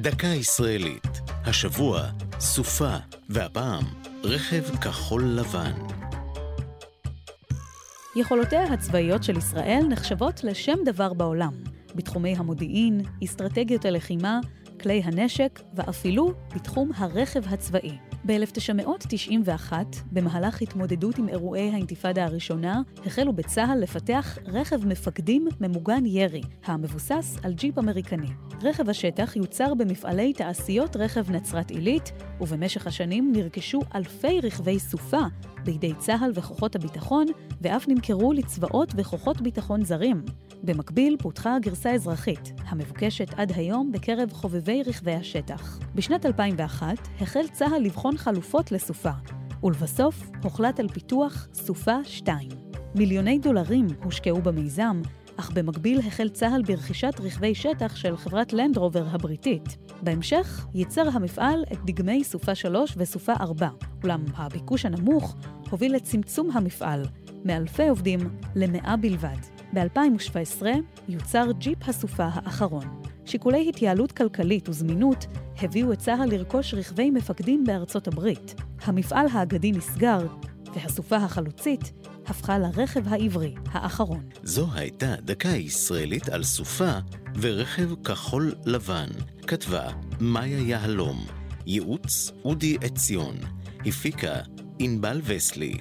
דקה ישראלית. השבוע, סופה, והפעם, רכב כחול לבן. יכולותיה הצבאיות של ישראל נחשבות לשם דבר בעולם, בתחומי המודיעין, אסטרטגיות הלחימה, כלי הנשק ואפילו בתחום הרכב הצבאי. ב-1991, במהלך התמודדות עם אירועי האינתיפאדה הראשונה, החלו בצה"ל לפתח רכב מפקדים ממוגן ירי, המבוסס על ג'יפ אמריקני. רכב השטח יוצר במפעלי תעשיות רכב נצרת עילית, ובמשך השנים נרכשו אלפי רכבי סופה בידי צה"ל וכוחות הביטחון, ואף נמכרו לצבאות וכוחות ביטחון זרים. במקביל פותחה הגרסה האזרחית, המבוקשת עד היום בקרב חובבי רכבי השטח. בשנת 2001 החל צה"ל לבחון חלופות לסופה, ולבסוף הוחלט על פיתוח סופה 2. מיליוני דולרים הושקעו במיזם, אך במקביל החל צה"ל ברכישת רכבי שטח של חברת לנדרובר הבריטית. בהמשך ייצר המפעל את דגמי סופה 3 וסופה 4, אולם הביקוש הנמוך הוביל לצמצום המפעל, מאלפי עובדים למאה בלבד. ב-2017 יוצר ג'יפ הסופה האחרון. שיקולי התייעלות כלכלית וזמינות הביאו את צה"ל לרכוש רכבי מפקדים בארצות הברית. המפעל האגדי נסגר, והסופה החלוצית הפכה לרכב העברי האחרון. זו הייתה דקה ישראלית על סופה ורכב כחול לבן. כתבה מאיה יהלום, ייעוץ אודי עציון, הפיקה ענבל וסלי.